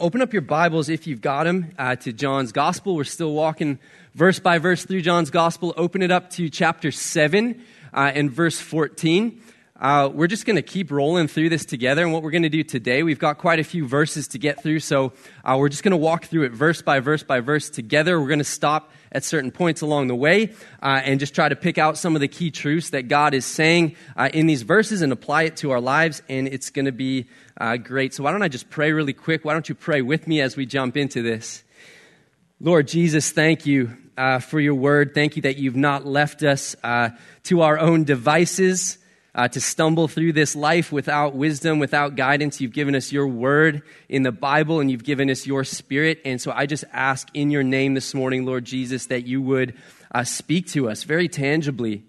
Open up your Bibles if you've got them uh, to John's Gospel. We're still walking verse by verse through John's Gospel. Open it up to chapter 7 uh, and verse 14. Uh, we're just going to keep rolling through this together. And what we're going to do today, we've got quite a few verses to get through. So uh, we're just going to walk through it verse by verse by verse together. We're going to stop at certain points along the way uh, and just try to pick out some of the key truths that God is saying uh, in these verses and apply it to our lives. And it's going to be uh, great. So, why don't I just pray really quick? Why don't you pray with me as we jump into this? Lord Jesus, thank you uh, for your word. Thank you that you've not left us uh, to our own devices uh, to stumble through this life without wisdom, without guidance. You've given us your word in the Bible and you've given us your spirit. And so I just ask in your name this morning, Lord Jesus, that you would uh, speak to us very tangibly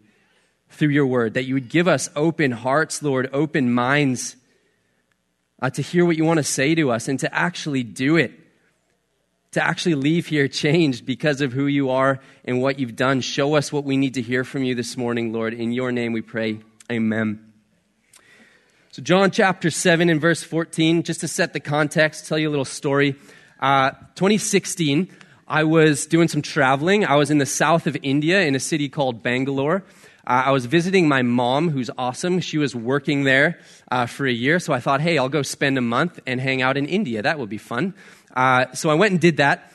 through your word, that you would give us open hearts, Lord, open minds uh, to hear what you want to say to us and to actually do it. To actually leave here changed because of who you are and what you've done. Show us what we need to hear from you this morning, Lord. In your name we pray. Amen. So, John chapter 7 and verse 14, just to set the context, tell you a little story. Uh, 2016, I was doing some traveling. I was in the south of India in a city called Bangalore. Uh, I was visiting my mom, who's awesome. She was working there uh, for a year, so I thought, hey, I'll go spend a month and hang out in India. That would be fun. Uh, so I went and did that.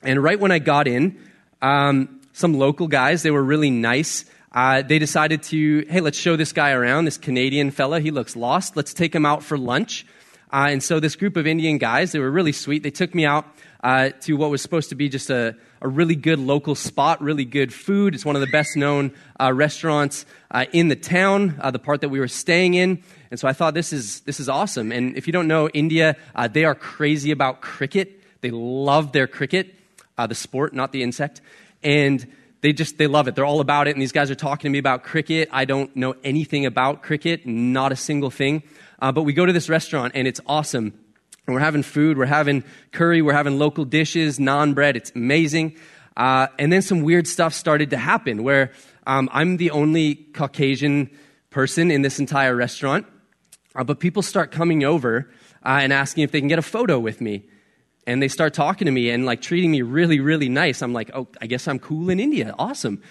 And right when I got in, um, some local guys, they were really nice. Uh, they decided to, hey, let's show this guy around, this Canadian fella. He looks lost. Let's take him out for lunch. Uh, and so this group of Indian guys, they were really sweet. They took me out uh, to what was supposed to be just a, a really good local spot, really good food. It's one of the best known uh, restaurants uh, in the town, uh, the part that we were staying in. And so I thought this is, this is awesome. And if you don't know India, uh, they are crazy about cricket. They love their cricket, the sport, not the insect. And they just they love it they're all about it and these guys are talking to me about cricket i don't know anything about cricket not a single thing uh, but we go to this restaurant and it's awesome and we're having food, we're having curry, we're having local dishes, naan bread It's amazing. Uh, and then some weird stuff started to happen where um, I'm the only Caucasian person in this entire restaurant. Uh, but people start coming over uh, and asking if they can get a photo with me. And they start talking to me and like treating me really, really nice. I'm like, oh, I guess I'm cool in India. Awesome.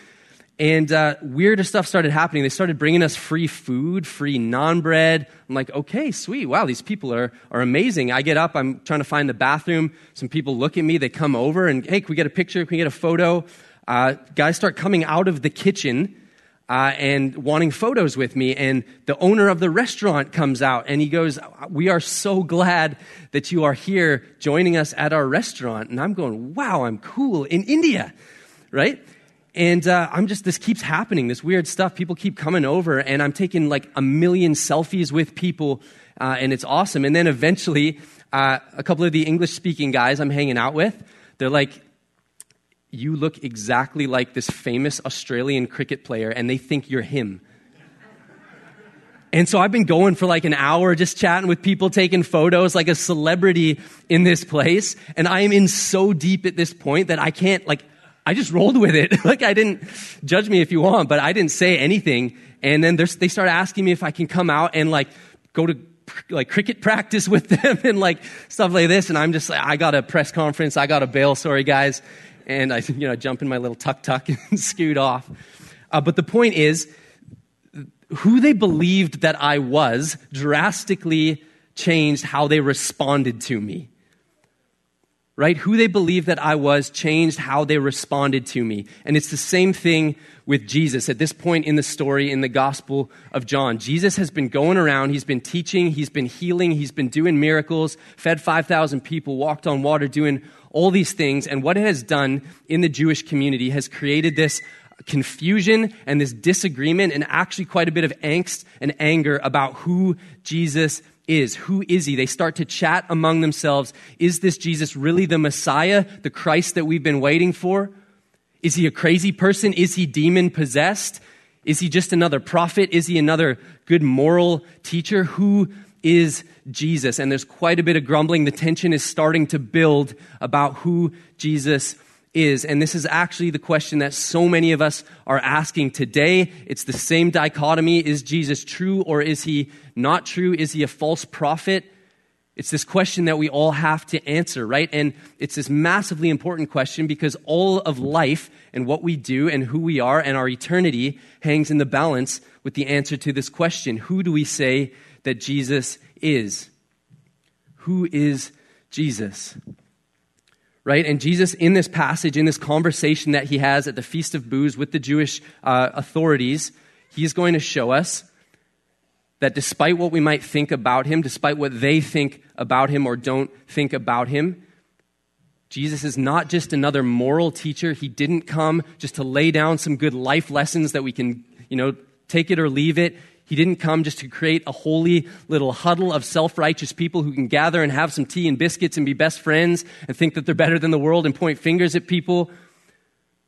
And uh, weirder stuff started happening. They started bringing us free food, free naan bread. I'm like, okay, sweet. Wow, these people are, are amazing. I get up, I'm trying to find the bathroom. Some people look at me, they come over, and hey, can we get a picture? Can we get a photo? Uh, guys start coming out of the kitchen uh, and wanting photos with me. And the owner of the restaurant comes out and he goes, We are so glad that you are here joining us at our restaurant. And I'm going, Wow, I'm cool in India, right? And uh, I'm just, this keeps happening, this weird stuff. People keep coming over, and I'm taking like a million selfies with people, uh, and it's awesome. And then eventually, uh, a couple of the English speaking guys I'm hanging out with, they're like, You look exactly like this famous Australian cricket player, and they think you're him. And so I've been going for like an hour just chatting with people, taking photos like a celebrity in this place. And I am in so deep at this point that I can't, like, I just rolled with it. like I didn't judge me if you want, but I didn't say anything. And then they start asking me if I can come out and like go to like cricket practice with them and like stuff like this. And I'm just like, I got a press conference. I got a bail. Sorry, guys. And I, you know, jump in my little tuk tuk and scoot off. Uh, but the point is, who they believed that I was drastically changed how they responded to me right? Who they believed that I was changed how they responded to me. And it's the same thing with Jesus at this point in the story in the Gospel of John. Jesus has been going around, he's been teaching, he's been healing, he's been doing miracles, fed 5,000 people, walked on water, doing all these things. And what it has done in the Jewish community has created this confusion and this disagreement and actually quite a bit of angst and anger about who Jesus is. Who is he? They start to chat among themselves. Is this Jesus really the Messiah, the Christ that we've been waiting for? Is he a crazy person? Is he demon possessed? Is he just another prophet? Is he another good moral teacher? Who is Jesus? And there's quite a bit of grumbling. The tension is starting to build about who Jesus is, and this is actually the question that so many of us are asking today. It's the same dichotomy. Is Jesus true or is he not true? Is he a false prophet? It's this question that we all have to answer, right? And it's this massively important question because all of life and what we do and who we are and our eternity hangs in the balance with the answer to this question Who do we say that Jesus is? Who is Jesus? Right? And Jesus, in this passage, in this conversation that he has at the Feast of Booths with the Jewish uh, authorities, he's going to show us that despite what we might think about him, despite what they think about him or don't think about him, Jesus is not just another moral teacher. He didn't come just to lay down some good life lessons that we can, you know, take it or leave it. He didn't come just to create a holy little huddle of self righteous people who can gather and have some tea and biscuits and be best friends and think that they're better than the world and point fingers at people.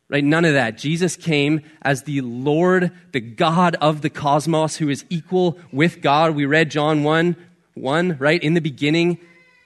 Right? None of that. Jesus came as the Lord, the God of the cosmos, who is equal with God. We read John 1 1, right? In the beginning,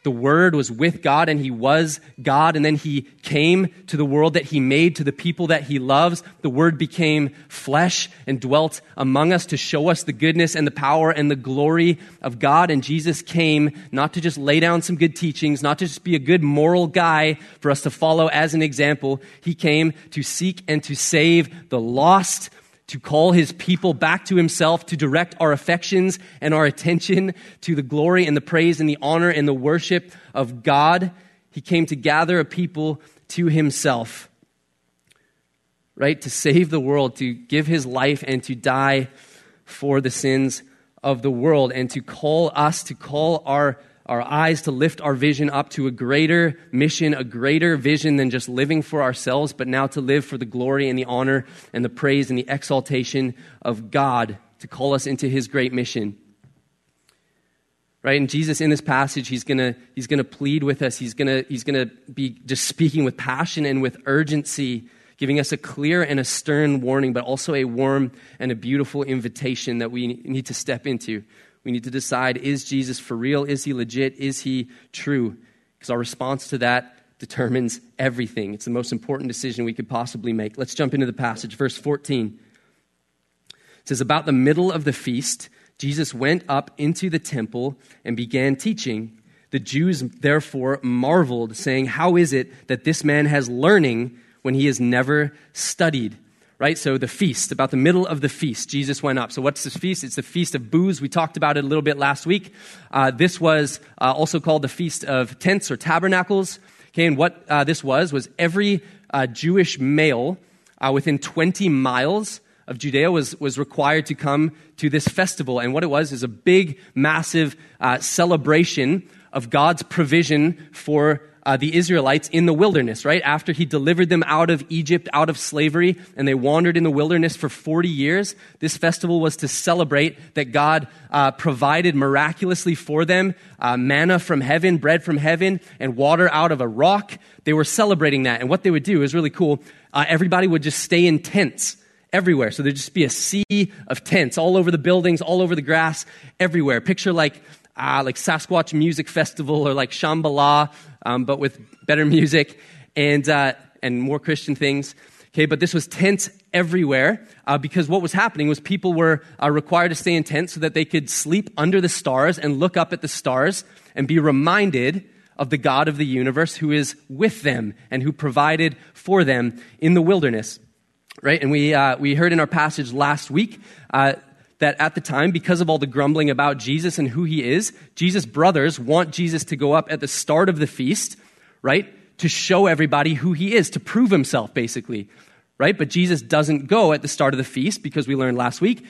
the Word was with God and He was God, and then He came to the world that He made, to the people that He loves. The Word became flesh and dwelt among us to show us the goodness and the power and the glory of God. And Jesus came not to just lay down some good teachings, not to just be a good moral guy for us to follow as an example. He came to seek and to save the lost to call his people back to himself, to direct our affections and our attention to the glory and the praise and the honor and the worship of God. He came to gather a people to himself, right? To save the world, to give his life and to die for the sins of the world, and to call us, to call our our eyes to lift our vision up to a greater mission, a greater vision than just living for ourselves, but now to live for the glory and the honor and the praise and the exaltation of God, to call us into his great mission. Right? And Jesus in this passage, he's gonna, he's gonna plead with us. He's gonna, he's gonna be just speaking with passion and with urgency, giving us a clear and a stern warning, but also a warm and a beautiful invitation that we need to step into. We need to decide is Jesus for real? Is he legit? Is he true? Because our response to that determines everything. It's the most important decision we could possibly make. Let's jump into the passage. Verse 14 it says, About the middle of the feast, Jesus went up into the temple and began teaching. The Jews therefore marveled, saying, How is it that this man has learning when he has never studied? Right? So the feast, about the middle of the feast, Jesus went up. So what's this feast? It's the Feast of Booths. We talked about it a little bit last week. Uh, this was uh, also called the Feast of Tents or Tabernacles. Okay, and what uh, this was, was every uh, Jewish male uh, within 20 miles of Judea was, was required to come to this festival. And what it was is a big, massive uh, celebration of God's provision for uh, the Israelites in the wilderness, right? After he delivered them out of Egypt, out of slavery, and they wandered in the wilderness for 40 years, this festival was to celebrate that God uh, provided miraculously for them uh, manna from heaven, bread from heaven, and water out of a rock. They were celebrating that. And what they would do is really cool. Uh, everybody would just stay in tents everywhere. So there'd just be a sea of tents all over the buildings, all over the grass, everywhere. Picture like uh, like Sasquatch Music Festival or like Shambhala, um, but with better music and, uh, and more Christian things. Okay, but this was tents everywhere uh, because what was happening was people were uh, required to stay in tents so that they could sleep under the stars and look up at the stars and be reminded of the God of the universe who is with them and who provided for them in the wilderness. Right? And we, uh, we heard in our passage last week uh, that at the time, because of all the grumbling about Jesus and who he is, Jesus' brothers want Jesus to go up at the start of the feast, right? To show everybody who he is, to prove himself, basically, right? But Jesus doesn't go at the start of the feast because we learned last week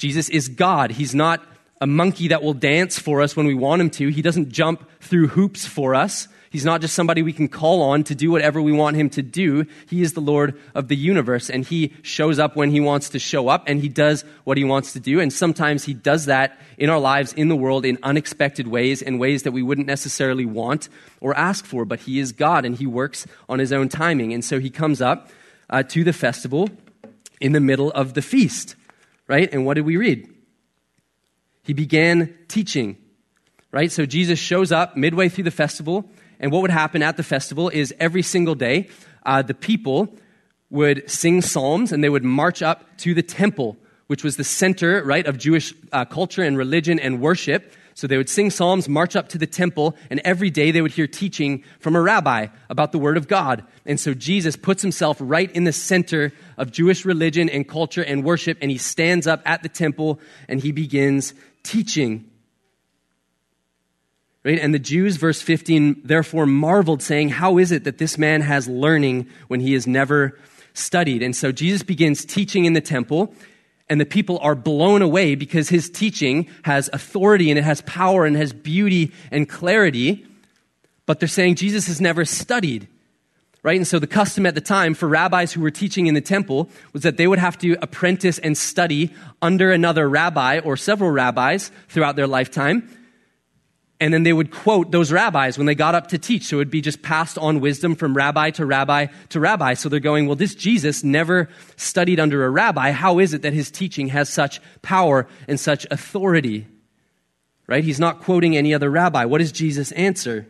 Jesus is God. He's not a monkey that will dance for us when we want him to. He doesn't jump through hoops for us. He's not just somebody we can call on to do whatever we want him to do. He is the Lord of the universe, and he shows up when he wants to show up, and he does what he wants to do. And sometimes he does that in our lives, in the world, in unexpected ways, in ways that we wouldn't necessarily want or ask for. But he is God, and he works on his own timing. And so he comes up uh, to the festival in the middle of the feast, right? And what did we read? He began teaching, right? So Jesus shows up midway through the festival and what would happen at the festival is every single day, uh, the people would sing psalms and they would march up to the temple, which was the center, right, of Jewish uh, culture and religion and worship. So they would sing psalms, march up to the temple, and every day they would hear teaching from a rabbi about the word of God. And so Jesus puts himself right in the center of Jewish religion and culture and worship, and he stands up at the temple and he begins teaching. Right? And the Jews, verse 15, therefore marveled, saying, How is it that this man has learning when he has never studied? And so Jesus begins teaching in the temple and the people are blown away because his teaching has authority and it has power and has beauty and clarity. But they're saying Jesus has never studied, right? And so the custom at the time for rabbis who were teaching in the temple was that they would have to apprentice and study under another rabbi or several rabbis throughout their lifetime and then they would quote those rabbis when they got up to teach. So it would be just passed on wisdom from rabbi to rabbi to rabbi. So they're going, well, this Jesus never studied under a rabbi. How is it that his teaching has such power and such authority? Right? He's not quoting any other rabbi. What does Jesus answer?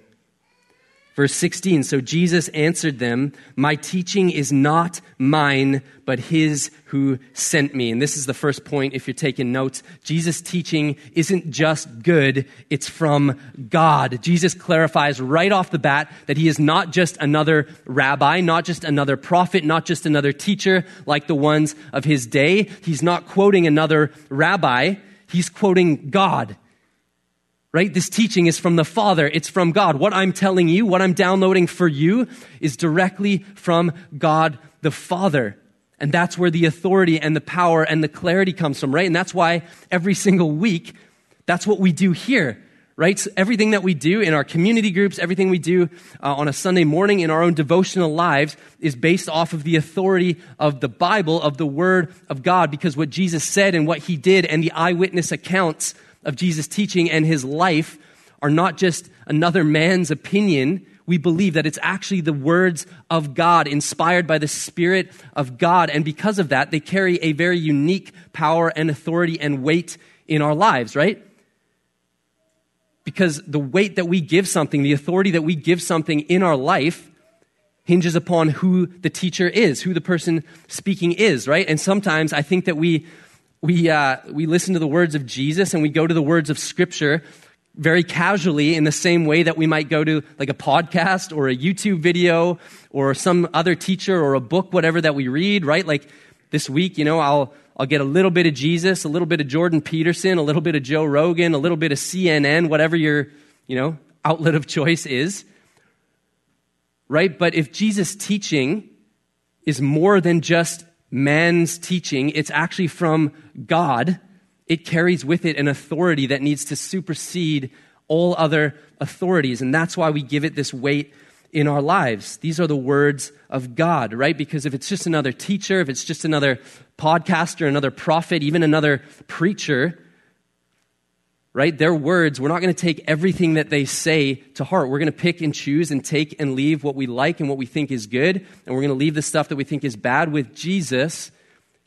Verse 16 So Jesus answered them, My teaching is not mine, but his who sent me. And this is the first point if you're taking notes. Jesus' teaching isn't just good, it's from God. Jesus clarifies right off the bat that he is not just another rabbi, not just another prophet, not just another teacher like the ones of his day. He's not quoting another rabbi, he's quoting God right? This teaching is from the Father. It's from God. What I'm telling you, what I'm downloading for you is directly from God the Father. And that's where the authority and the power and the clarity comes from, right? And that's why every single week, that's what we do here, right? So everything that we do in our community groups, everything we do uh, on a Sunday morning in our own devotional lives is based off of the authority of the Bible, of the Word of God, because what Jesus said and what He did and the eyewitness accounts of Jesus' teaching and his life are not just another man's opinion. We believe that it's actually the words of God, inspired by the Spirit of God. And because of that, they carry a very unique power and authority and weight in our lives, right? Because the weight that we give something, the authority that we give something in our life, hinges upon who the teacher is, who the person speaking is, right? And sometimes I think that we we, uh, we listen to the words of Jesus and we go to the words of Scripture very casually in the same way that we might go to like a podcast or a YouTube video or some other teacher or a book, whatever that we read, right? Like this week, you know, I'll, I'll get a little bit of Jesus, a little bit of Jordan Peterson, a little bit of Joe Rogan, a little bit of CNN, whatever your, you know, outlet of choice is. Right? But if Jesus' teaching is more than just man's teaching, it's actually from God. It carries with it an authority that needs to supersede all other authorities. And that's why we give it this weight in our lives. These are the words of God, right? Because if it's just another teacher, if it's just another podcaster, another prophet, even another preacher, right? Their words, we're not going to take everything that they say to heart. We're going to pick and choose and take and leave what we like and what we think is good, and we're going to leave the stuff that we think is bad. With Jesus,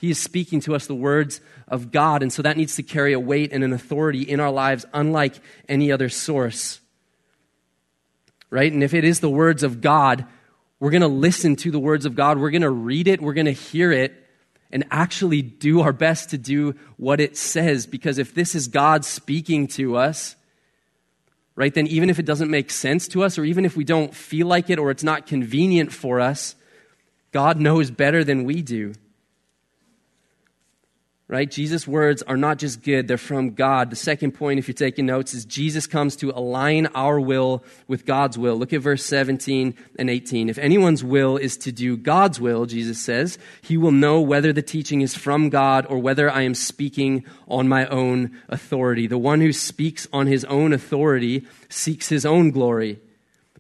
He is speaking to us the words of God, and so that needs to carry a weight and an authority in our lives unlike any other source. Right? And if it is the words of God, we're going to listen to the words of God. We're going to read it. We're going to hear it and actually do our best to do what it says. Because if this is God speaking to us, right, then even if it doesn't make sense to us, or even if we don't feel like it, or it's not convenient for us, God knows better than we do right? Jesus' words are not just good, they're from God. The second point, if you're taking notes, is Jesus comes to align our will with God's will. Look at verse 17 and 18. If anyone's will is to do God's will, Jesus says, he will know whether the teaching is from God or whether I am speaking on my own authority. The one who speaks on his own authority seeks his own glory.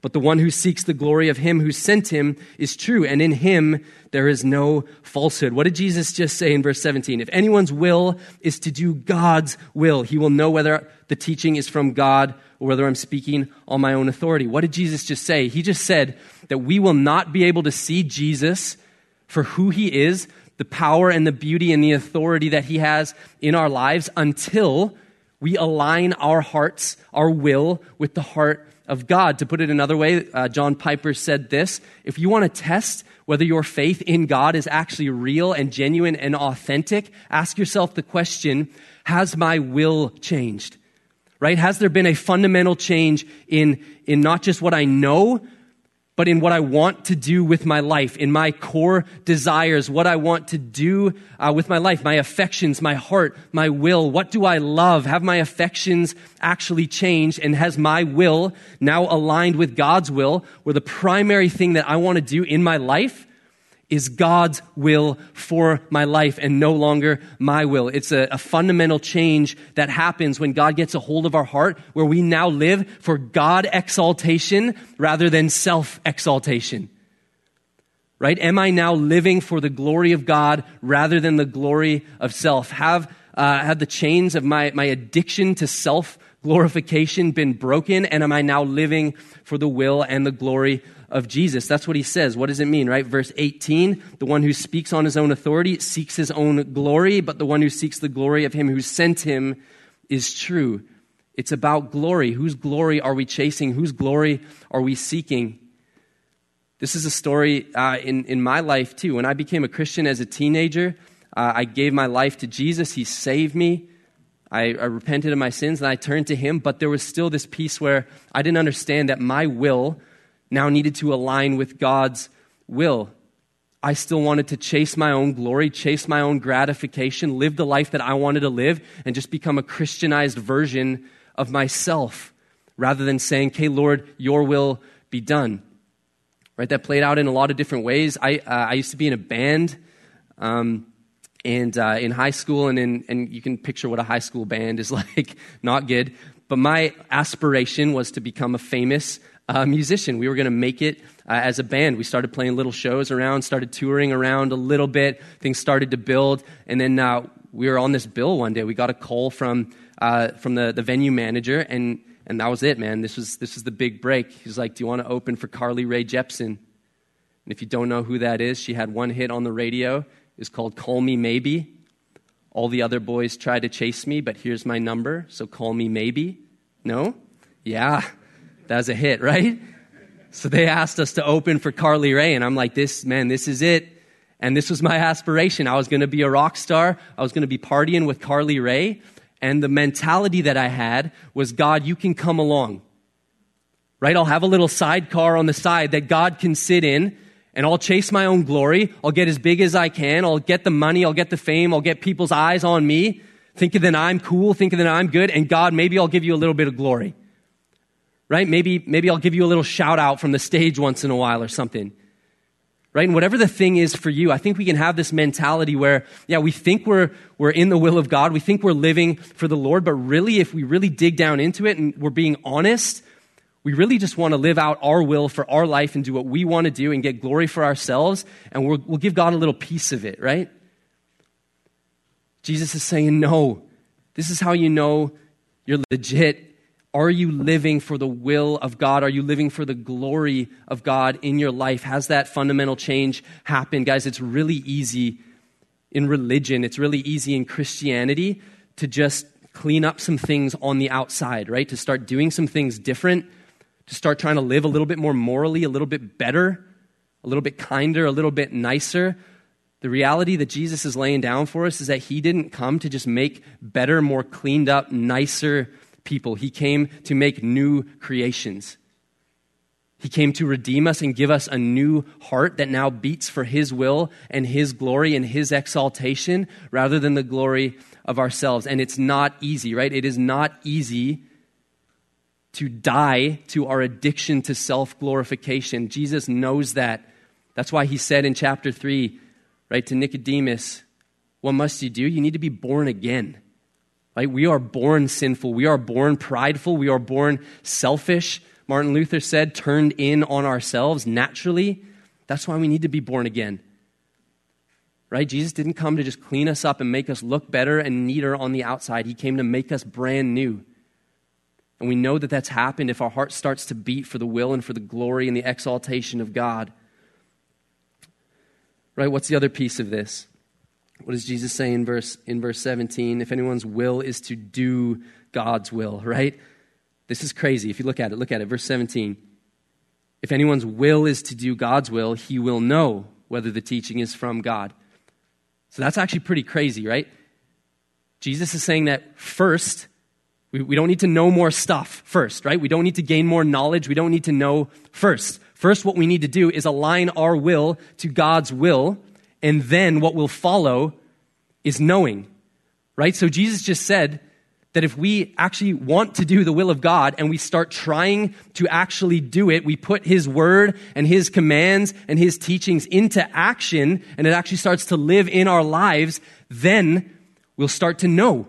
But the one who seeks the glory of him who sent him is true, and in him there is no falsehood. What did Jesus just say in verse 17? If anyone's will is to do God's will, he will know whether the teaching is from God or whether I'm speaking on my own authority. What did Jesus just say? He just said that we will not be able to see Jesus for who he is, the power and the beauty and the authority that he has in our lives until we align our hearts, our will, with the heart of God. To put it another way, uh, John Piper said this If you want to test whether your faith in God is actually real and genuine and authentic, ask yourself the question Has my will changed? right? Has there been a fundamental change in, in not just what I know, but in what I want to do with my life, in my core desires, what I want to do uh, with my life, my affections, my heart, my will. What do I love? Have my affections actually changed? And has my will now aligned with God's will, where the primary thing that I want to do in my life is God's will for my life and no longer my will. It's a, a, fundamental change that happens when God gets a hold of our heart, where we now live for God exaltation rather than self exaltation. Right? Am I now living for the glory of God rather than the glory of self? Have, uh, have the chains of my, my addiction to self glorification been broken? And am I now living for the will and the glory of Jesus. That's what he says. What does it mean, right? Verse 18 the one who speaks on his own authority seeks his own glory, but the one who seeks the glory of him who sent him is true. It's about glory. Whose glory are we chasing? Whose glory are we seeking? This is a story uh, in, in my life, too. When I became a Christian as a teenager, uh, I gave my life to Jesus. He saved me. I, I repented of my sins and I turned to Him, but there was still this piece where I didn't understand that my will now needed to align with God's will. I still wanted to chase my own glory, chase my own gratification, live the life that I wanted to live, and just become a Christianized version of myself rather than saying, Okay, Lord, your will be done. Right? That played out in a lot of different ways. I, uh, I used to be in a band. Um, and uh, in high school, and, in, and you can picture what a high school band is like, not good. But my aspiration was to become a famous uh, musician. We were going to make it uh, as a band. We started playing little shows around, started touring around a little bit. Things started to build. And then uh, we were on this bill one day. We got a call from, uh, from the, the venue manager, and, and that was it, man. This was, this was the big break. He's like, Do you want to open for Carly Rae Jepsen? And if you don't know who that is, she had one hit on the radio. It's called Call Me Maybe. All the other boys try to chase me, but here's my number, so call me maybe. No? Yeah. That's a hit, right? So they asked us to open for Carly Rae, and I'm like, this, man, this is it. And this was my aspiration. I was going to be a rock star. I was going to be partying with Carly Rae. And the mentality that I had was, God, you can come along. Right? I'll have a little sidecar on the side that God can sit in, and I'll chase my own glory. I'll get as big as I can. I'll get the money. I'll get the fame. I'll get people's eyes on me, thinking that I'm cool, thinking that I'm good. And God, maybe I'll give you a little bit of glory right? Maybe, maybe I'll give you a little shout out from the stage once in a while or something. Right? And whatever the thing is for you, I think we can have this mentality where, yeah, we think we're, we're in the will of God. We think we're living for the Lord. But really, if we really dig down into it and we're being honest, we really just want to live out our will for our life and do what we want to do and get glory for ourselves. And we'll, we'll give God a little piece of it, right? Jesus is saying, no. This is how you know you're legit are you living for the will of God? Are you living for the glory of God in your life? Has that fundamental change happened? Guys, it's really easy in religion, it's really easy in Christianity to just clean up some things on the outside, right? To start doing some things different, to start trying to live a little bit more morally, a little bit better, a little bit kinder, a little bit nicer. The reality that Jesus is laying down for us is that he didn't come to just make better, more cleaned up, nicer people. He came to make new creations. He came to redeem us and give us a new heart that now beats for His will and His glory and His exaltation rather than the glory of ourselves. And it's not easy, right? It is not easy to die to our addiction to self glorification. Jesus knows that. That's why He said in chapter 3, right, to Nicodemus, What must you do? You need to be born again. Right? We are born sinful. We are born prideful. We are born selfish. Martin Luther said, turned in on ourselves naturally. That's why we need to be born again. Right? Jesus didn't come to just clean us up and make us look better and neater on the outside. He came to make us brand new. And we know that that's happened if our heart starts to beat for the will and for the glory and the exaltation of God. Right? What's the other piece of this? What does Jesus say in verse, in verse 17? If anyone's will is to do God's will, right? This is crazy. If you look at it, look at it. Verse 17. If anyone's will is to do God's will, he will know whether the teaching is from God. So that's actually pretty crazy, right? Jesus is saying that first, We, we don't need to know more stuff first, right? We don't need to gain more knowledge. We don't need to know first. First, what we need to do is align our will to God's will, and then what will follow is knowing, right? So Jesus just said that if we actually want to do the will of God and we start trying to actually do it, we put His word and His commands and His teachings into action, and it actually starts to live in our lives, then we'll start to know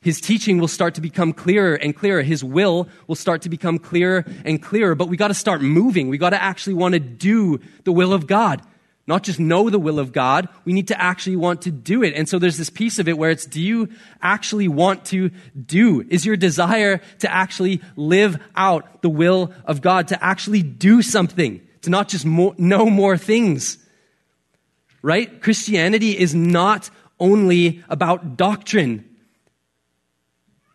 his teaching will start to become clearer and clearer. His will will start to become clearer and clearer. But we got to start moving. We got to actually want to do the will of God. Not just know the will of God, we need to actually want to do it. And so there's this piece of it where it's do you actually want to do? Is your desire to actually live out the will of God, to actually do something, to not just know more things? Right? Christianity is not only about doctrine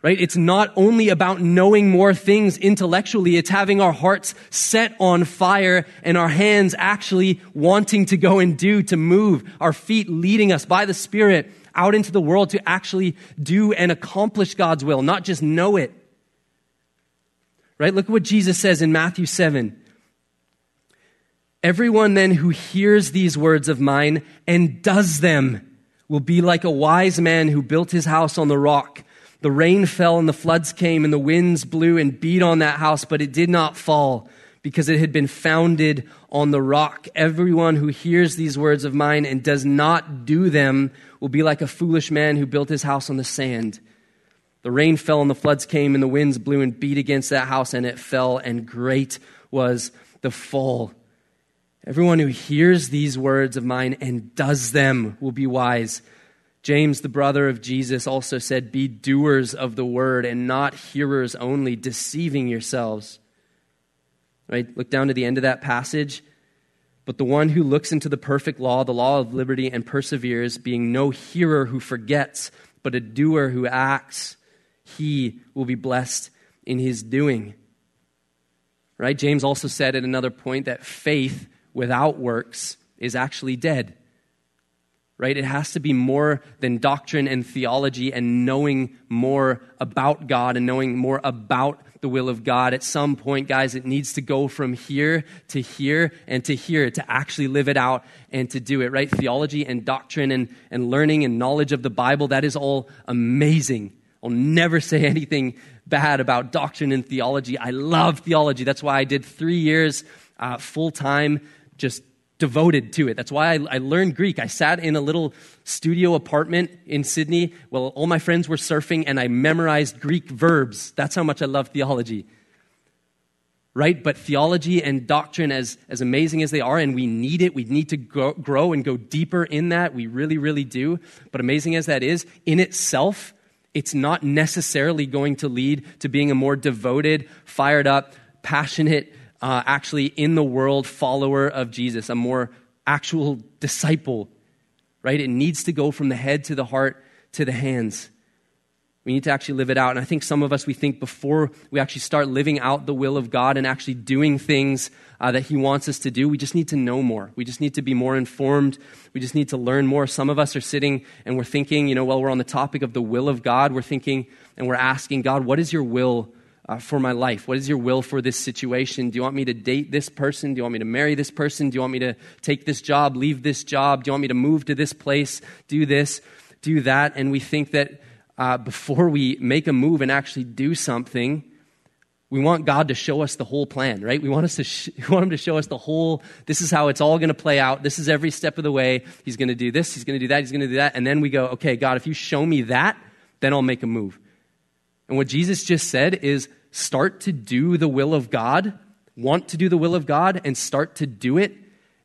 right? It's not only about knowing more things intellectually, it's having our hearts set on fire and our hands actually wanting to go and do, to move, our feet leading us by the Spirit out into the world to actually do and accomplish God's will, not just know it. Right? Look at what Jesus says in Matthew 7. Everyone then who hears these words of mine and does them will be like a wise man who built his house on the rock. The rain fell and the floods came and the winds blew and beat on that house, but it did not fall because it had been founded on the rock. Everyone who hears these words of mine and does not do them will be like a foolish man who built his house on the sand. The rain fell and the floods came and the winds blew and beat against that house and it fell and great was the fall. Everyone who hears these words of mine and does them will be wise James, the brother of Jesus, also said, Be doers of the word and not hearers only, deceiving yourselves. Right? Look down to the end of that passage. But the one who looks into the perfect law, the law of liberty, and perseveres, being no hearer who forgets, but a doer who acts, he will be blessed in his doing. Right? James also said at another point that faith without works is actually dead right? It has to be more than doctrine and theology and knowing more about God and knowing more about the will of God. At some point, guys, it needs to go from here to here and to here to actually live it out and to do it, right? Theology and doctrine and, and learning and knowledge of the Bible, that is all amazing. I'll never say anything bad about doctrine and theology. I love theology. That's why I did three years uh, full time, just devoted to it. That's why I, I, learned Greek. I sat in a little studio apartment in Sydney while all my friends were surfing and I memorized Greek verbs. That's how much I love theology. Right? But theology and doctrine, as, as amazing as they are, and we need it, we need to grow, grow and go deeper in that. We really, really do. But amazing as that is, in itself, it's not necessarily going to lead to being a more devoted, fired up, passionate, uh, actually in the world follower of Jesus, a more actual disciple, right? It needs to go from the head to the heart to the hands. We need to actually live it out. And I think some of us, we think before we actually start living out the will of God and actually doing things uh, that He wants us to do, we just need to know more. We just need to be more informed. We just need to learn more. Some of us are sitting and we're thinking, you know, while we're on the topic of the will of God, we're thinking and we're asking, God, what is your will uh, for my life? What is your will for this situation? Do you want me to date this person? Do you want me to marry this person? Do you want me to take this job, leave this job? Do you want me to move to this place, do this, do that? And we think that uh, before we make a move and actually do something, we want God to show us the whole plan, right? We want us to sh- we want Him to show us the whole. This is how it's all going to play out. This is every step of the way. He's going to do this. He's going to do that. He's going to do that. And then we go, okay, God, if you show me that, then I'll make a move. And what Jesus just said is start to do the will of God, want to do the will of God, and start to do it.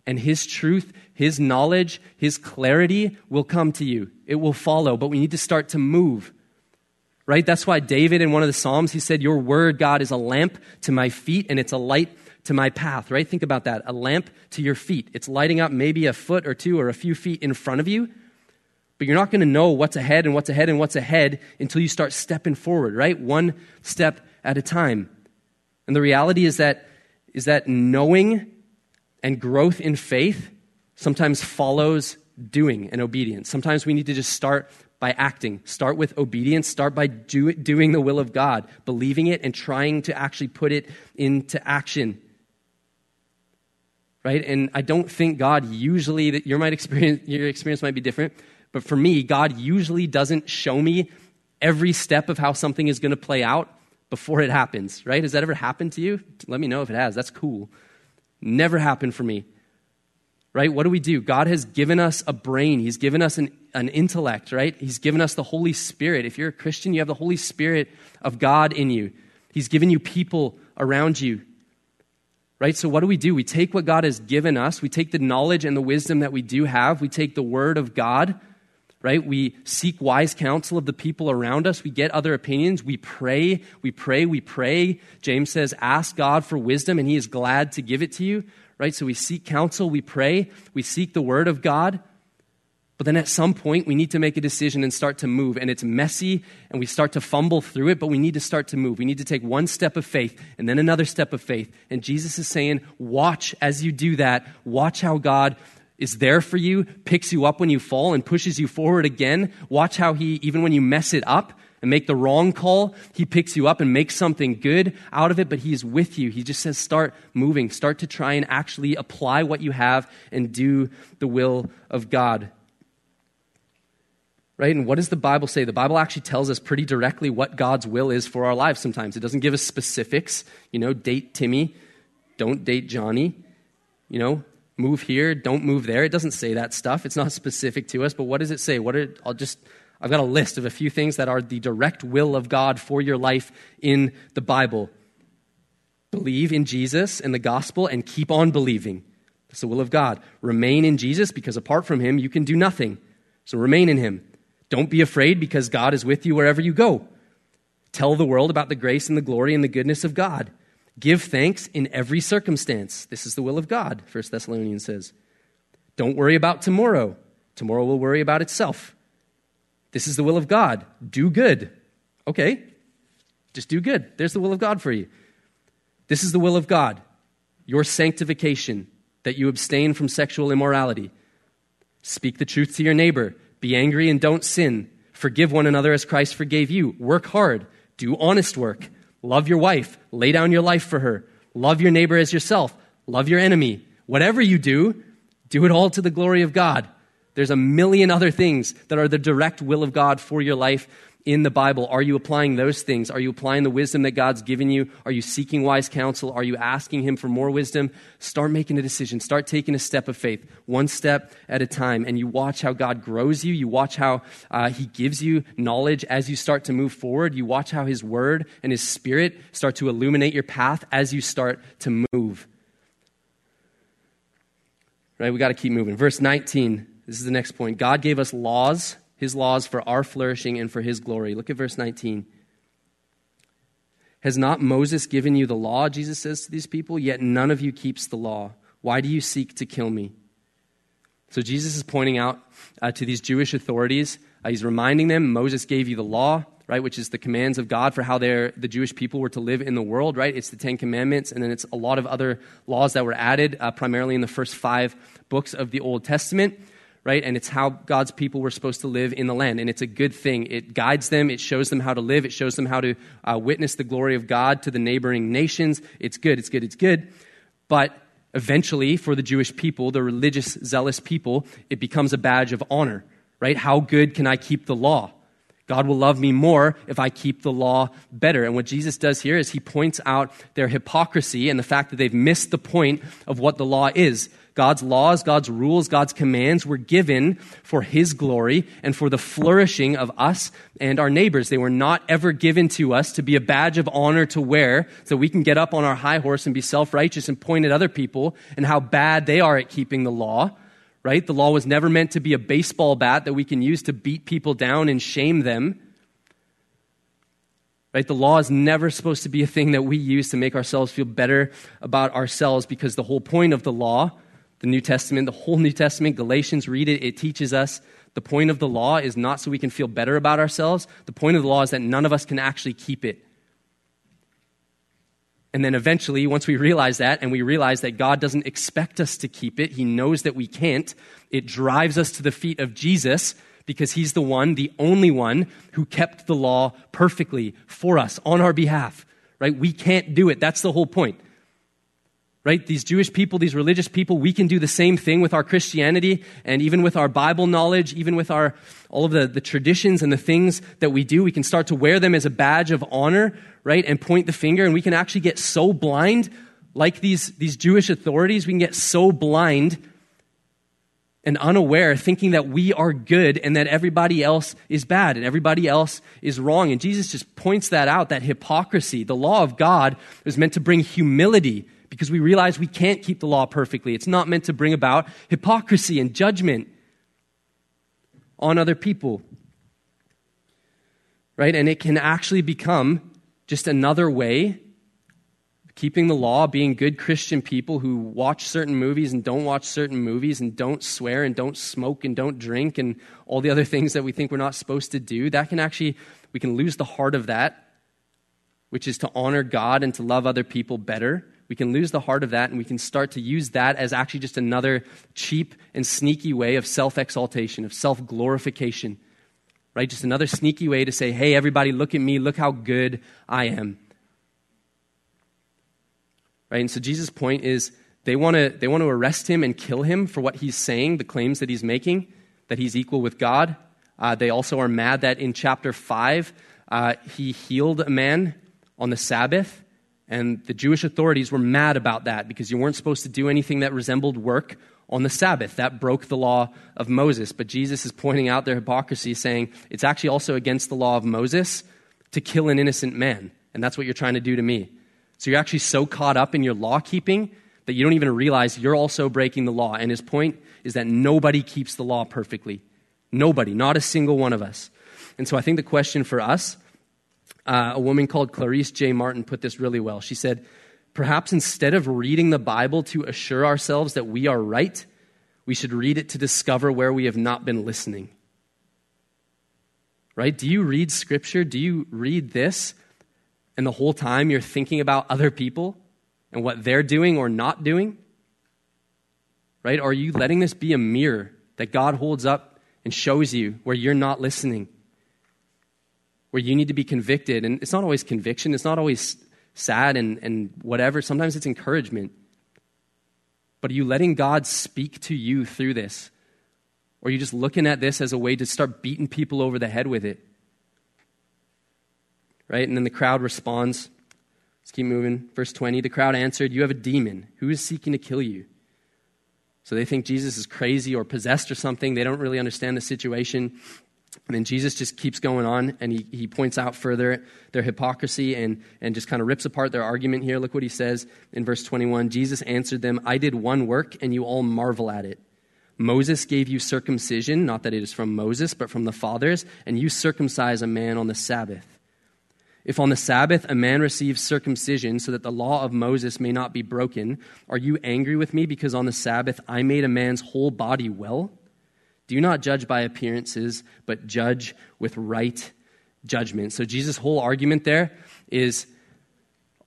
And His truth, His knowledge, His clarity will come to you. It will follow, but we need to start to move. Right? That's why David in one of the Psalms, he said, Your word, God, is a lamp to my feet and it's a light to my path, right? Think about that. A lamp to your feet. It's lighting up maybe a foot or two or a few feet in front of you, but you're not going to know what's ahead and what's ahead and what's ahead until you start stepping forward, right? One step at a time. And the reality is that, is that knowing and growth in faith sometimes follows doing and obedience. Sometimes we need to just start by acting. Start with obedience. Start by do, doing the will of God, believing it and trying to actually put it into action. Right? And I don't think God usually that your might experience your experience might be different, but for me, God usually doesn't show me every step of how something is going to play out before it happens, right? Has that ever happened to you? Let me know if it has. That's cool. Never happened for me right? What do we do? God has given us a brain, He's given us an, an intellect, right? He's given us the Holy Spirit. If you're a Christian, you have the Holy Spirit of God in you. He's given you people around you, right? So, what do we do? We take what God has given us, we take the knowledge and the wisdom that we do have, we take the Word of God. Right? We seek wise counsel of the people around us. We get other opinions. We pray, we pray, we pray. James says, Ask God for wisdom, and He is glad to give it to you right? So we seek counsel, we pray, we seek the word of God. But then at some point, we need to make a decision and start to move. And it's messy, and we start to fumble through it, but we need to start to move. We need to take one step of faith and then another step of faith. And Jesus is saying, Watch as you do that. Watch how God is there for you, picks you up when you fall, and pushes you forward again. Watch how He, even when you mess it up, and make the wrong call, he picks you up and makes something good out of it, but he is with you. He just says, start moving, start to try and actually apply what you have and do the will of God. Right? And what does the Bible say? The Bible actually tells us pretty directly what God's will is for our lives sometimes. It doesn't give us specifics. You know, date Timmy, don't date Johnny. You know, move here, don't move there. It doesn't say that stuff. It's not specific to us, but what does it say? What are, I'll just I've got a list of a few things that are the direct will of God for your life in the Bible. Believe in Jesus and the gospel and keep on believing. That's the will of God. Remain in Jesus because apart from him, you can do nothing. So remain in him. Don't be afraid because God is with you wherever you go. Tell the world about the grace and the glory and the goodness of God. Give thanks in every circumstance. This is the will of God, 1 Thessalonians says. Don't worry about tomorrow. Tomorrow will worry about itself. This is the will of God. Do good. Okay, just do good. There's the will of God for you. This is the will of God your sanctification, that you abstain from sexual immorality. Speak the truth to your neighbor. Be angry and don't sin. Forgive one another as Christ forgave you. Work hard. Do honest work. Love your wife. Lay down your life for her. Love your neighbor as yourself. Love your enemy. Whatever you do, do it all to the glory of God. There's a million other things that are the direct will of God for your life in the Bible. Are you applying those things? Are you applying the wisdom that God's given you? Are you seeking wise counsel? Are you asking Him for more wisdom? Start making a decision. Start taking a step of faith, one step at a time. And you watch how God grows you. You watch how uh, He gives you knowledge as you start to move forward. You watch how His Word and His Spirit start to illuminate your path as you start to move. Right? We got to keep moving. Verse 19 this is the next point. God gave us laws, his laws for our flourishing and for his glory. Look at verse 19. Has not Moses given you the law, Jesus says to these people? Yet none of you keeps the law. Why do you seek to kill me? So Jesus is pointing out uh, to these Jewish authorities, uh, he's reminding them Moses gave you the law, right, which is the commands of God for how the Jewish people were to live in the world, right? It's the Ten Commandments, and then it's a lot of other laws that were added, uh, primarily in the first five books of the Old Testament right? And it's how God's people were supposed to live in the land. And it's a good thing. It guides them, it shows them how to live, it shows them how to uh, witness the glory of God to the neighboring nations. It's good, it's good, it's good. But eventually, for the Jewish people, the religious, zealous people, it becomes a badge of honor, right? How good can I keep the law? God will love me more if I keep the law better. And what Jesus does here is he points out their hypocrisy and the fact that they've missed the point of what the law is. God's laws, God's rules, God's commands were given for His glory and for the flourishing of us and our neighbors. They were not ever given to us to be a badge of honor to wear so we can get up on our high horse and be self righteous and point at other people and how bad they are at keeping the law. Right? The law was never meant to be a baseball bat that we can use to beat people down and shame them. Right? The law is never supposed to be a thing that we use to make ourselves feel better about ourselves because the whole point of the law the New Testament, the whole New Testament, Galatians, read it. It teaches us the point of the law is not so we can feel better about ourselves. The point of the law is that none of us can actually keep it. And then eventually, once we realize that, and we realize that God doesn't expect us to keep it, He knows that we can't, it drives us to the feet of Jesus because he's the one, the only one, who kept the law perfectly for us on our behalf, right? We can't do it. That's the whole point. Right? These Jewish people, these religious people, we can do the same thing with our Christianity and even with our Bible knowledge, even with our all of the, the traditions and the things that we do. We can start to wear them as a badge of honor, right? And point the finger, and we can actually get so blind, like these, these Jewish authorities, we can get so blind and unaware, thinking that we are good and that everybody else is bad and everybody else is wrong. And Jesus just points that out that hypocrisy. The law of God was meant to bring humility because we realize we can't keep the law perfectly. It's not meant to bring about hypocrisy and judgment on other people. Right? And it can actually become just another way keeping the law, being good Christian people who watch certain movies and don't watch certain movies and don't swear and don't smoke and don't drink and all the other things that we think we're not supposed to do, that can actually, we can lose the heart of that, which is to honor God and to love other people better. We can lose the heart of that and we can start to use that as actually just another cheap and sneaky way of self exaltation, of self glorification, right? Just another sneaky way to say, hey, everybody, look at me, look how good I am. Right? And so Jesus' point is they want to they want to arrest him and kill him for what he's saying, the claims that he's making, that he's equal with God. Uh, they also are mad that in chapter 5, uh, he healed a man on the Sabbath. And the Jewish authorities were mad about that because you weren't supposed to do anything that resembled work on the Sabbath. That broke the law of Moses. But Jesus is pointing out their hypocrisy, saying it's actually also against the law of Moses to kill an innocent man. And that's what you're trying to do to me. So you're actually so caught up in your law keeping that you don't even realize you're also breaking the law. And his point is that nobody keeps the law perfectly. Nobody, not a single one of us. And so I think the question for us, uh, a woman called Clarice J. Martin put this really well. She said, Perhaps instead of reading the Bible to assure ourselves that we are right, we should read it to discover where we have not been listening. Right? Do you read Scripture? Do you read this and the whole time you're thinking about other people and what they're doing or not doing? Right? Are you letting this be a mirror that God holds up and shows you where you're not listening? Where you need to be convicted. And it's not always conviction, it's not always sad and, and whatever. Sometimes it's encouragement. But are you letting God speak to you through this? Or are you just looking at this as a way to start beating people over the head with it? right? And then the crowd responds. Let's keep moving. Verse 20 the crowd answered, You have a demon. Who is seeking to kill you? So they think Jesus is crazy or possessed or something. They don't really understand the situation. And then Jesus just keeps going on and he, he points out further their hypocrisy and, and just kind of rips apart their argument here. Look what he says in verse 21 Jesus answered them, I did one work and you all marvel at it. Moses gave you circumcision, not that it is from Moses, but from the fathers, and you circumcise a man on the Sabbath. If on the Sabbath a man receives circumcision so that the law of Moses may not be broken, are you angry with me because on the Sabbath I made a man's whole body well? Do not judge by appearances, but judge with right judgment. So Jesus' whole argument there is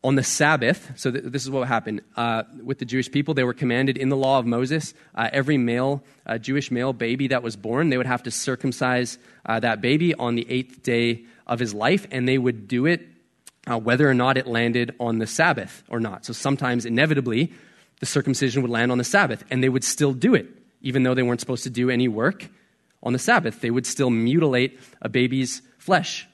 on the Sabbath, so th- this is what happened uh, with the Jewish people. They were commanded in the law of Moses, uh, every male, uh, Jewish male baby that was born, they would have to circumcise uh, that baby on the eighth day of his life, and they would do it uh, whether or not it landed on the Sabbath or not. So sometimes, inevitably, the circumcision would land on the Sabbath, and they would still do it, even though they weren't supposed to do any work on the Sabbath. They would still mutilate a baby's flesh.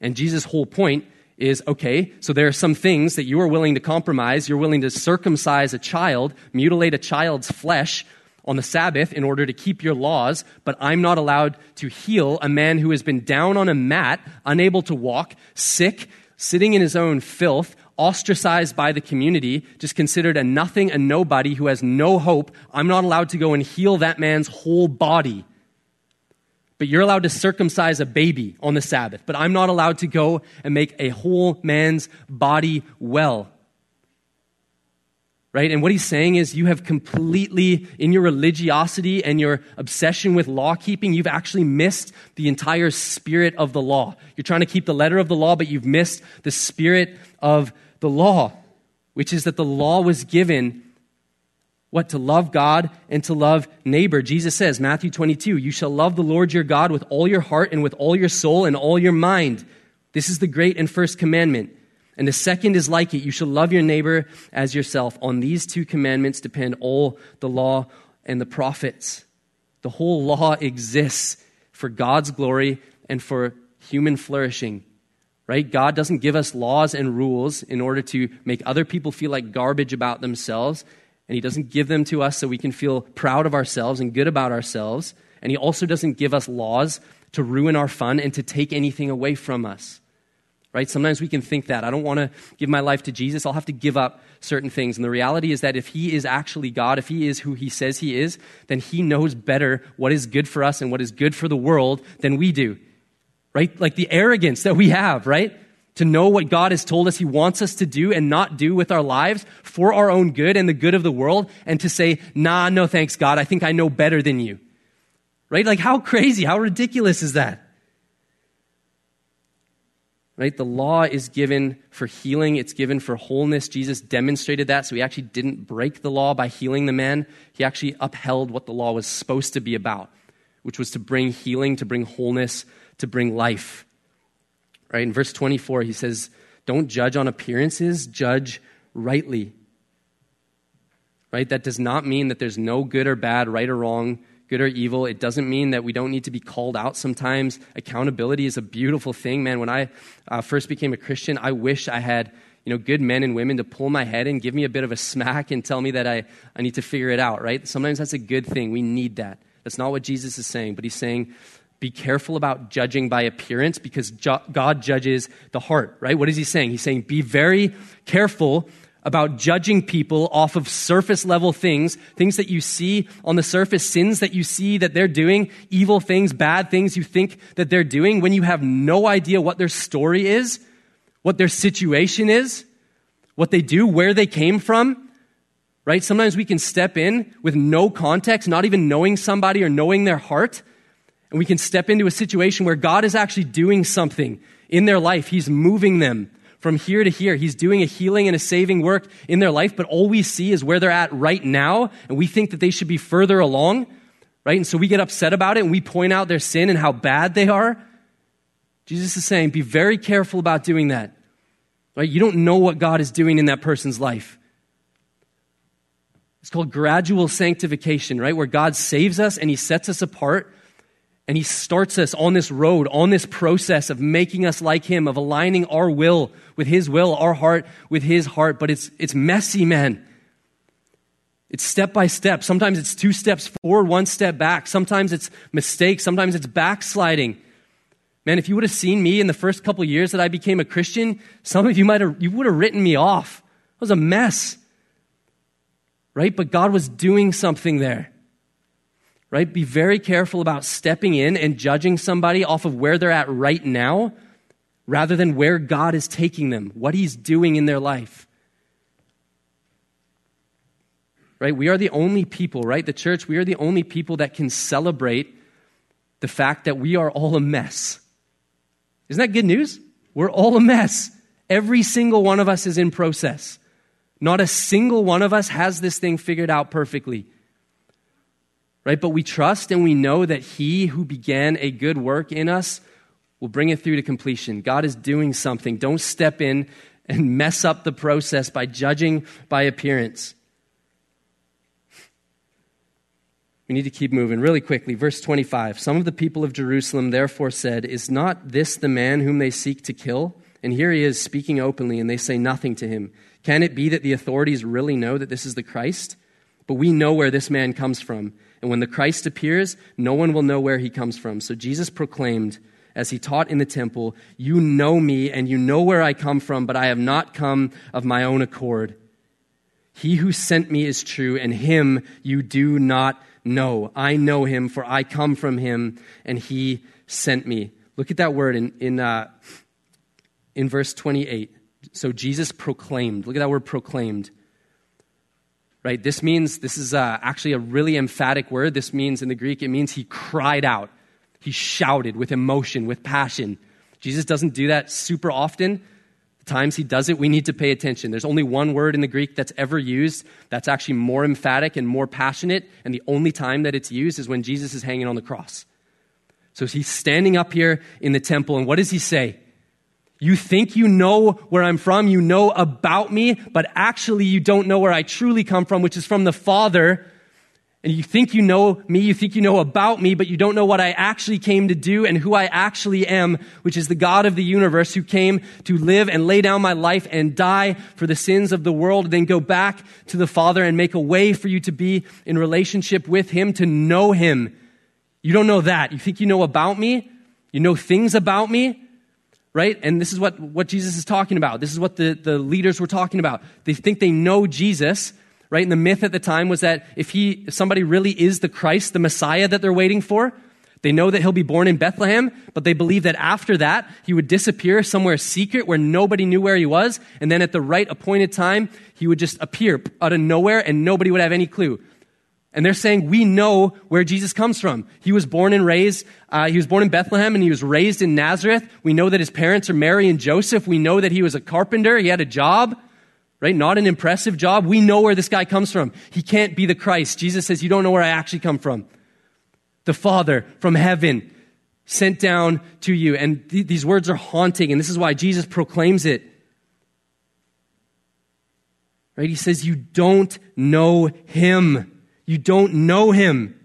And Jesus' whole point is okay, so there are some things that you are willing to compromise. You're willing to circumcise a child, mutilate a child's flesh on the Sabbath in order to keep your laws, but I'm not allowed to heal a man who has been down on a mat, unable to walk, sick, sitting in his own filth, ostracized by the community, just considered a nothing, a nobody who has no hope. I'm not allowed to go and heal that man's whole body. But you're allowed to circumcise a baby on the Sabbath, but I'm not allowed to go and make a whole man's body well right? And what he's saying is you have completely, in your religiosity and your obsession with law keeping, you've actually missed the entire spirit of the law. You're trying to keep the letter of the law, but you've missed the spirit of the law, which is that the law was given What? To love God and to love neighbor. Jesus says, Matthew 22, you shall love the Lord your God with all your heart and with all your soul and all your mind. This is the great and first commandment. And the second is like it you shall love your neighbor as yourself. On these two commandments depend all the law and the prophets. The whole law exists for God's glory and for human flourishing. Right? God doesn't give us laws and rules in order to make other people feel like garbage about themselves. And He doesn't give them to us so we can feel proud of ourselves and good about ourselves. And He also doesn't give us laws to ruin our fun and to take anything away from us right? Sometimes we can think that. I don't want to give my life to Jesus. I'll have to give up certain things. And the reality is that if He is actually God, if He is who He says He is, then He knows better what is good for us and what is good for the world than we do, right? Like the arrogance that we have, right? To know what God has told us He wants us to do and not do with our lives for our own good and the good of the world, and to say, nah, no thanks, God, I think I know better than you. Right? Like, how crazy, how ridiculous is that? Right? The law is given for healing, it's given for wholeness. Jesus demonstrated that, so he actually didn't break the law by healing the man. He actually upheld what the law was supposed to be about, which was to bring healing, to bring wholeness, to bring life. Right? In verse 24, he says, Don't judge on appearances, judge rightly. Right? That does not mean that there's no good or bad, right or wrong good or evil. It doesn't mean that we don't need to be called out sometimes. Accountability is a beautiful thing, man. When I uh, first became a Christian, I wish I had you know, good men and women to pull my head and give me a bit of a smack and tell me that I, I need to figure it out, right? Sometimes that's a good thing. We need that. That's not what Jesus is saying, but he's saying, be careful about judging by appearance because God judges the heart, right? What is he saying? He's saying, be very careful about judging people off of surface level things, things that you see on the surface, sins that you see that they're doing, evil things, bad things you think that they're doing, when you have no idea what their story is, what their situation is, what they do, where they came from, right? Sometimes we can step in with no context, not even knowing somebody or knowing their heart, and we can step into a situation where God is actually doing something in their life. He's moving them from here to here. He's doing a healing and a saving work in their life, but all we see is where they're at right now, and we think that they should be further along, right? And so we get upset about it and we point out their sin and how bad they are. Jesus is saying, be very careful about doing that. Right? You don't know what God is doing in that person's life. It's called gradual sanctification, right? Where God saves us and he sets us apart and he starts us on this road, on this process of making us like him, of aligning our will with his will, our heart with his heart. But it's, it's messy, man. It's step by step. Sometimes it's two steps forward, one step back. Sometimes it's mistakes. Sometimes it's backsliding. Man, if you would have seen me in the first couple years that I became a Christian, some of you might have, you would have written me off. It was a mess. Right? But God was doing something there right? Be very careful about stepping in and judging somebody off of where they're at right now rather than where God is taking them, what He's doing in their life. Right? We are the only people, right? The church, we are the only people that can celebrate the fact that we are all a mess. Isn't that good news? We're all a mess. Every single one of us is in process. Not a single one of us has this thing figured out perfectly right? But we trust and we know that He who began a good work in us will bring it through to completion. God is doing something. Don't step in and mess up the process by judging by appearance. We need to keep moving really quickly. Verse 25 Some of the people of Jerusalem therefore said, Is not this the man whom they seek to kill? And here he is speaking openly, and they say nothing to him. Can it be that the authorities really know that this is the Christ? But we know where this man comes from and when the Christ appears, no one will know where he comes from. So Jesus proclaimed, as he taught in the temple, You know me, and you know where I come from, but I have not come of my own accord. He who sent me is true, and him you do not know. I know him, for I come from him, and he sent me. Look at that word in, in, uh, in verse 28. So Jesus proclaimed. Look at that word proclaimed right? This means, this is uh, actually a really emphatic word. This means, in the Greek, it means he cried out. He shouted with emotion, with passion. Jesus doesn't do that super often. The times he does it, we need to pay attention. There's only one word in the Greek that's ever used that's actually more emphatic and more passionate, and the only time that it's used is when Jesus is hanging on the cross. So he's standing up here in the temple, and what does he say? You think you know where I'm from, you know about me, but actually you don't know where I truly come from, which is from the Father and you think you know me, you think you know about me, but you don't know what I actually came to do and who I actually am, which is the God of the universe who came to live and lay down my life and die for the sins of the world, then go back to the Father and make a way for you to be in relationship with Him, to know Him. You don't know that. You think you know about me? You know things about me? Right? And this is what, what Jesus is talking about. This is what the, the leaders were talking about. They think they know Jesus, right? And the myth at the time was that if he, if somebody really is the Christ, the Messiah that they're waiting for, they know that he'll be born in Bethlehem, but they believe that after that, he would disappear somewhere secret where nobody knew where he was. And then at the right appointed time, he would just appear out of nowhere and nobody would have any clue. And they're saying, we know where Jesus comes from. He was born and raised, uh, he was born in Bethlehem and he was raised in Nazareth. We know that his parents are Mary and Joseph. We know that he was a carpenter. He had a job right? Not an impressive job. We know where this guy comes from. He can't be the Christ. Jesus says, You don't know where I actually come from. The Father from heaven sent down to you. And th- these words are haunting, and this is why Jesus proclaims it. Right? He says, You don't know him. You don't know him.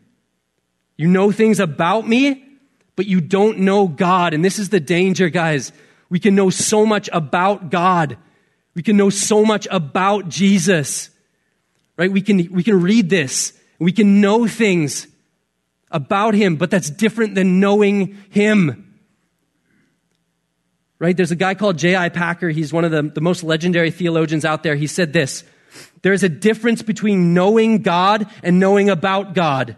You know things about me, but you don't know God. And this is the danger, guys. We can know so much about God we can know so much about Jesus, right? We can, we can read this. We can know things about him, but that's different than knowing him. Right? There's a guy called J.I. Packer. He's one of the, the most legendary theologians out there. He said this There is a difference between knowing God and knowing about God.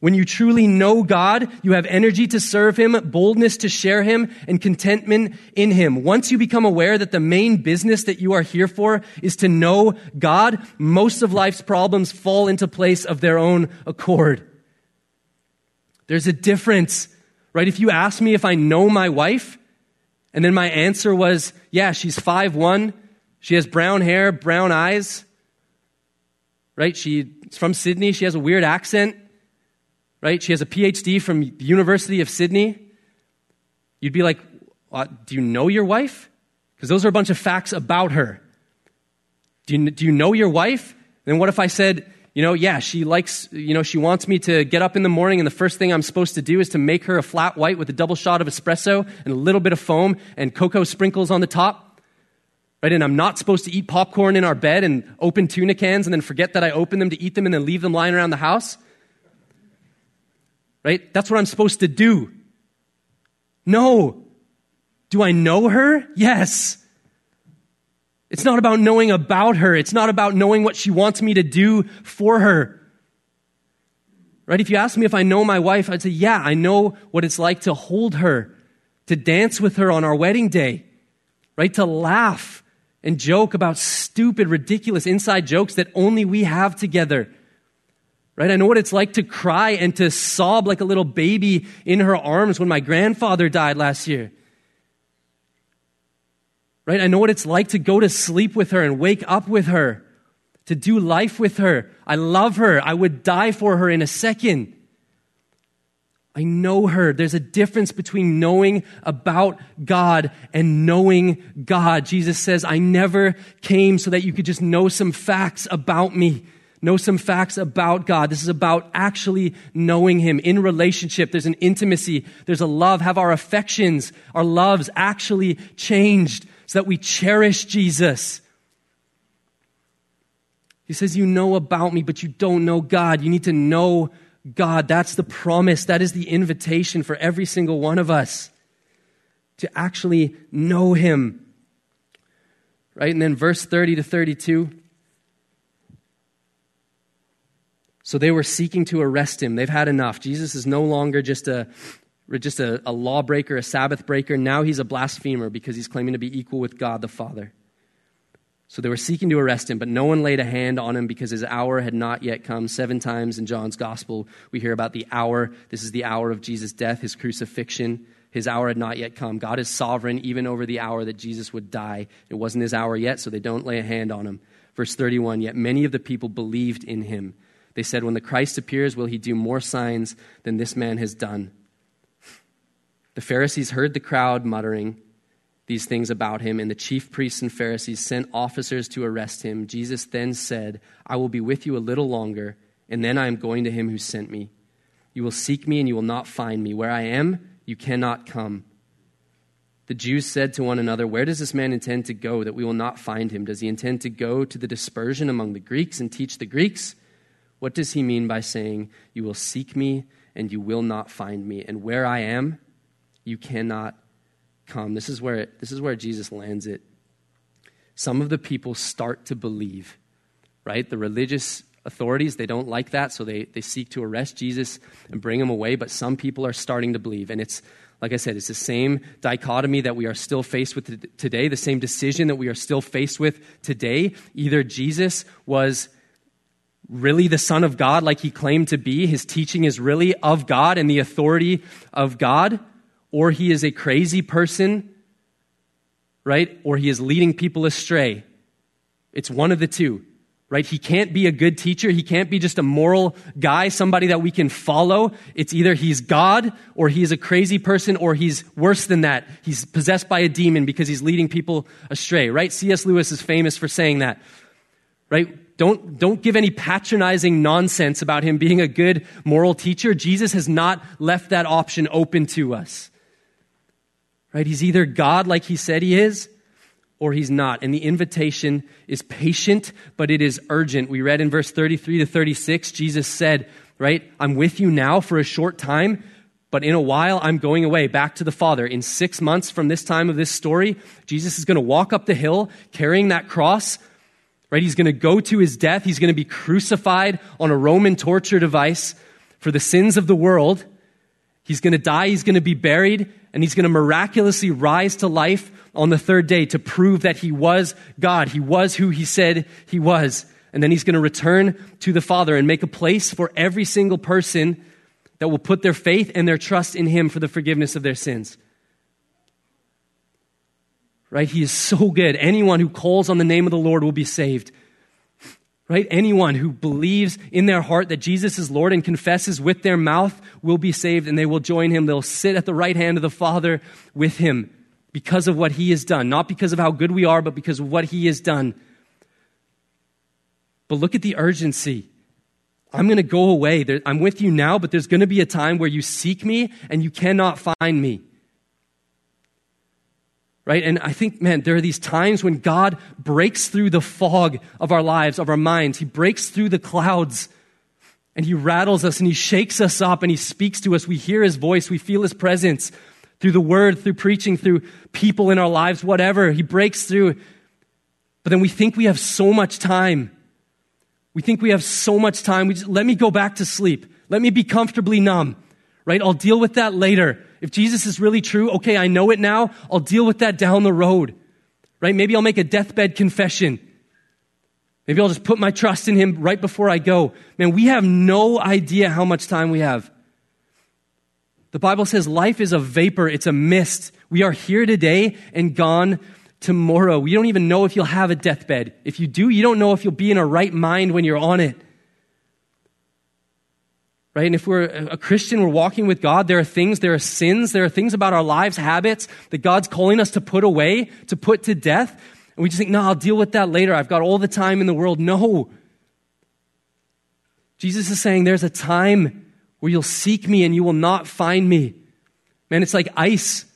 When you truly know God, you have energy to serve Him, boldness to share Him, and contentment in Him. Once you become aware that the main business that you are here for is to know God, most of life's problems fall into place of their own accord. There's a difference, right? If you ask me if I know my wife, and then my answer was, yeah, she's five one, she has brown hair, brown eyes, right? She's from Sydney, she has a weird accent right? She has a PhD from the University of Sydney. You'd be like, do you know your wife? Because those are a bunch of facts about her. Do you, do you know your wife? Then what if I said, you know, yeah, she likes, you know, she wants me to get up in the morning and the first thing I'm supposed to do is to make her a flat white with a double shot of espresso and a little bit of foam and cocoa sprinkles on the top. Right? And I'm not supposed to eat popcorn in our bed and open tuna cans and then forget that I opened them to eat them and then leave them lying around the house right? That's what I'm supposed to do. No. Do I know her? Yes. It's not about knowing about her. It's not about knowing what she wants me to do for her. Right? If you ask me if I know my wife, I'd say, yeah, I know what it's like to hold her, to dance with her on our wedding day, right? To laugh and joke about stupid, ridiculous inside jokes that only we have together. Right? I know what it's like to cry and to sob like a little baby in her arms when my grandfather died last year. Right? I know what it's like to go to sleep with her and wake up with her, to do life with her. I love her. I would die for her in a second. I know her. There's a difference between knowing about God and knowing God. Jesus says, I never came so that you could just know some facts about me know some facts about God. This is about actually knowing Him in relationship. There's an intimacy, there's a love. Have our affections, our loves actually changed so that we cherish Jesus. He says, You know about me, but you don't know God. You need to know God. That's the promise. That is the invitation for every single one of us to actually know Him. Right? And then verse 30 to 32. So they were seeking to arrest him. They've had enough. Jesus is no longer just a just a, a lawbreaker, a Sabbath breaker. Now he's a blasphemer because he's claiming to be equal with God the Father. So they were seeking to arrest him, but no one laid a hand on him because his hour had not yet come. Seven times in John's gospel, we hear about the hour. This is the hour of Jesus' death, his crucifixion, His hour had not yet come. God is sovereign even over the hour that Jesus would die. It wasn't his hour yet, so they don't lay a hand on him. Verse 31 Yet many of the people believed in him. They said, When the Christ appears, will he do more signs than this man has done? The Pharisees heard the crowd muttering these things about him, and the chief priests and Pharisees sent officers to arrest him. Jesus then said, I will be with you a little longer, and then I am going to him who sent me. You will seek me, and you will not find me. Where I am, you cannot come. The Jews said to one another, Where does this man intend to go that we will not find him? Does he intend to go to the dispersion among the Greeks and teach the Greeks? What does he mean by saying, You will seek me and you will not find me? And where I am, you cannot come. This is where, it, this is where Jesus lands it. Some of the people start to believe, right? The religious authorities, they don't like that, so they, they seek to arrest Jesus and bring him away. But some people are starting to believe. And it's, like I said, it's the same dichotomy that we are still faced with today, the same decision that we are still faced with today. Either Jesus was really the Son of God, like he claimed to be, his teaching is really of God and the authority of God, or he is a crazy person, right? Or he is leading people astray. It's one of the two right? He can't be a good teacher. He can't be just a moral guy, somebody that we can follow. It's either he's God or he's a crazy person or he's worse than that. He's possessed by a demon because he's leading people astray, right? C.S. Lewis is famous for saying that, right? Don't, don't give any patronizing nonsense about him being a good moral teacher. Jesus has not left that option open to us. Right? He's either God like he said he is, or he's not. And the invitation is patient, but it is urgent. We read in verse 33 to 36, Jesus said, right, I'm with you now for a short time, but in a while I'm going away back to the Father. In six months from this time of this story, Jesus is going to walk up the hill carrying that cross, right? He's going to go to his death. He's going to be crucified on a Roman torture device for the sins of the world. He's going to die. He's going to be buried and he's going to miraculously rise to life on the third day to prove that he was God. He was who he said he was. And then he's going to return to the Father and make a place for every single person that will put their faith and their trust in him for the forgiveness of their sins. Right? He is so good. Anyone who calls on the name of the Lord will be saved right? Anyone who believes in their heart that Jesus is Lord and confesses with their mouth will be saved and they will join him. They'll sit at the right hand of the Father with him because of what he has done. Not because of how good we are, but because of what he has done. But look at the urgency. I'm going to go away. I'm with you now, but there's going to be a time where you seek me and you cannot find me right? And I think, man, there are these times when God breaks through the fog of our lives, of our minds. He breaks through the clouds and He rattles us and He shakes us up and He speaks to us. We hear His voice, we feel His presence through the word, through preaching, through people in our lives, whatever. He breaks through. But then we think we have so much time. We think we have so much time. We just, let me go back to sleep. Let me be comfortably numb, right? I'll deal with that later. If Jesus is really true, okay, I know it now. I'll deal with that down the road. Right? Maybe I'll make a deathbed confession. Maybe I'll just put my trust in him right before I go. Man, we have no idea how much time we have. The Bible says life is a vapor, it's a mist. We are here today and gone tomorrow. We don't even know if you'll have a deathbed. If you do, you don't know if you'll be in a right mind when you're on it right? And if we're a Christian, we're walking with God, there are things, there are sins, there are things about our lives, habits that God's calling us to put away, to put to death. And we just think, no, I'll deal with that later. I've got all the time in the world. No. Jesus is saying there's a time where you'll seek me and you will not find me. Man, it's like ice.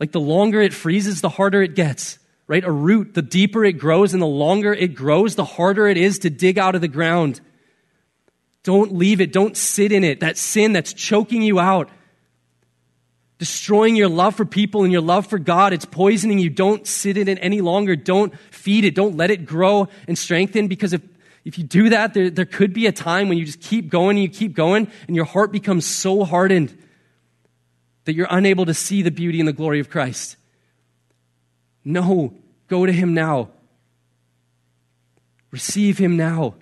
Like the longer it freezes, the harder it gets, right? A root, the deeper it grows and the longer it grows, the harder it is to dig out of the ground. Don't leave it. Don't sit in it. That sin that's choking you out, destroying your love for people and your love for God, it's poisoning you. Don't sit in it any longer. Don't feed it. Don't let it grow and strengthen because if, if you do that, there, there could be a time when you just keep going and you keep going and your heart becomes so hardened that you're unable to see the beauty and the glory of Christ. No, go to Him now. Receive Him now.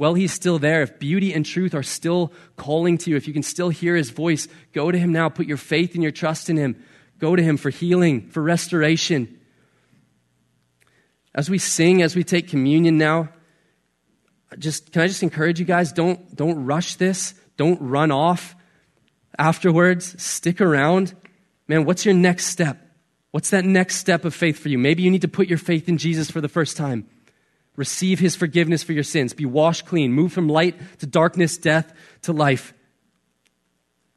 While he's still there, if beauty and truth are still calling to you, if you can still hear his voice, go to him now. Put your faith and your trust in him. Go to him for healing, for restoration. As we sing, as we take communion now, just can I just encourage you guys, don't, don't rush this. Don't run off afterwards. Stick around. Man, what's your next step? What's that next step of faith for you? Maybe you need to put your faith in Jesus for the first time. Receive his forgiveness for your sins. Be washed clean. Move from light to darkness, death to life.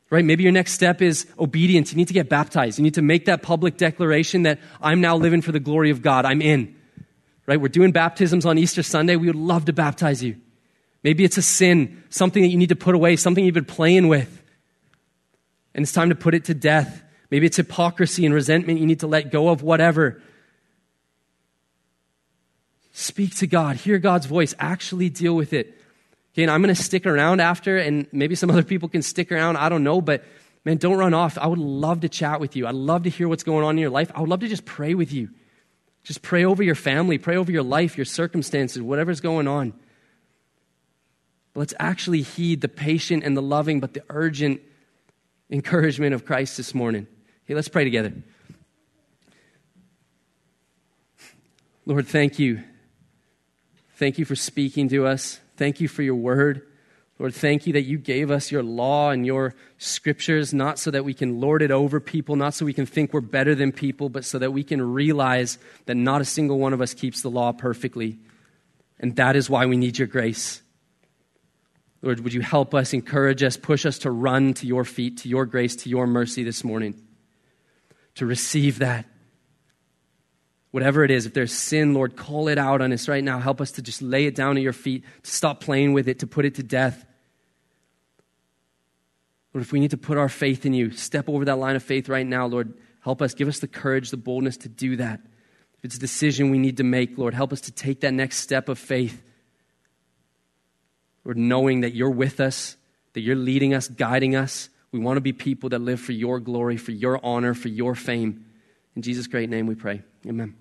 Right? Maybe your next step is obedience. You need to get baptized. You need to make that public declaration that I'm now living for the glory of God. I'm in. Right? We're doing baptisms on Easter Sunday. We would love to baptize you. Maybe it's a sin, something that you need to put away, something you've been playing with. And it's time to put it to death. Maybe it's hypocrisy and resentment you need to let go of, whatever. Speak to God, hear God's voice, actually deal with it. Okay, and I'm going to stick around after, and maybe some other people can stick around. I don't know, but man, don't run off. I would love to chat with you. I'd love to hear what's going on in your life. I would love to just pray with you. Just pray over your family, pray over your life, your circumstances, whatever's going on. But let's actually heed the patient and the loving, but the urgent encouragement of Christ this morning. Okay, let's pray together. Lord, thank you. Thank you for speaking to us. Thank you for your word. Lord, thank you that you gave us your law and your scriptures, not so that we can lord it over people, not so we can think we're better than people, but so that we can realize that not a single one of us keeps the law perfectly. And that is why we need your grace. Lord, would you help us, encourage us, push us to run to your feet, to your grace, to your mercy this morning, to receive that. Whatever it is, if there's sin, Lord, call it out on us right now. Help us to just lay it down at your feet, to stop playing with it, to put it to death. Lord, if we need to put our faith in you, step over that line of faith right now, Lord. Help us, give us the courage, the boldness to do that. If it's a decision we need to make, Lord, help us to take that next step of faith Lord, knowing that you're with us, that you're leading us, guiding us. We want to be people that live for your glory, for your honor, for your fame. In Jesus' great name we pray. Amen.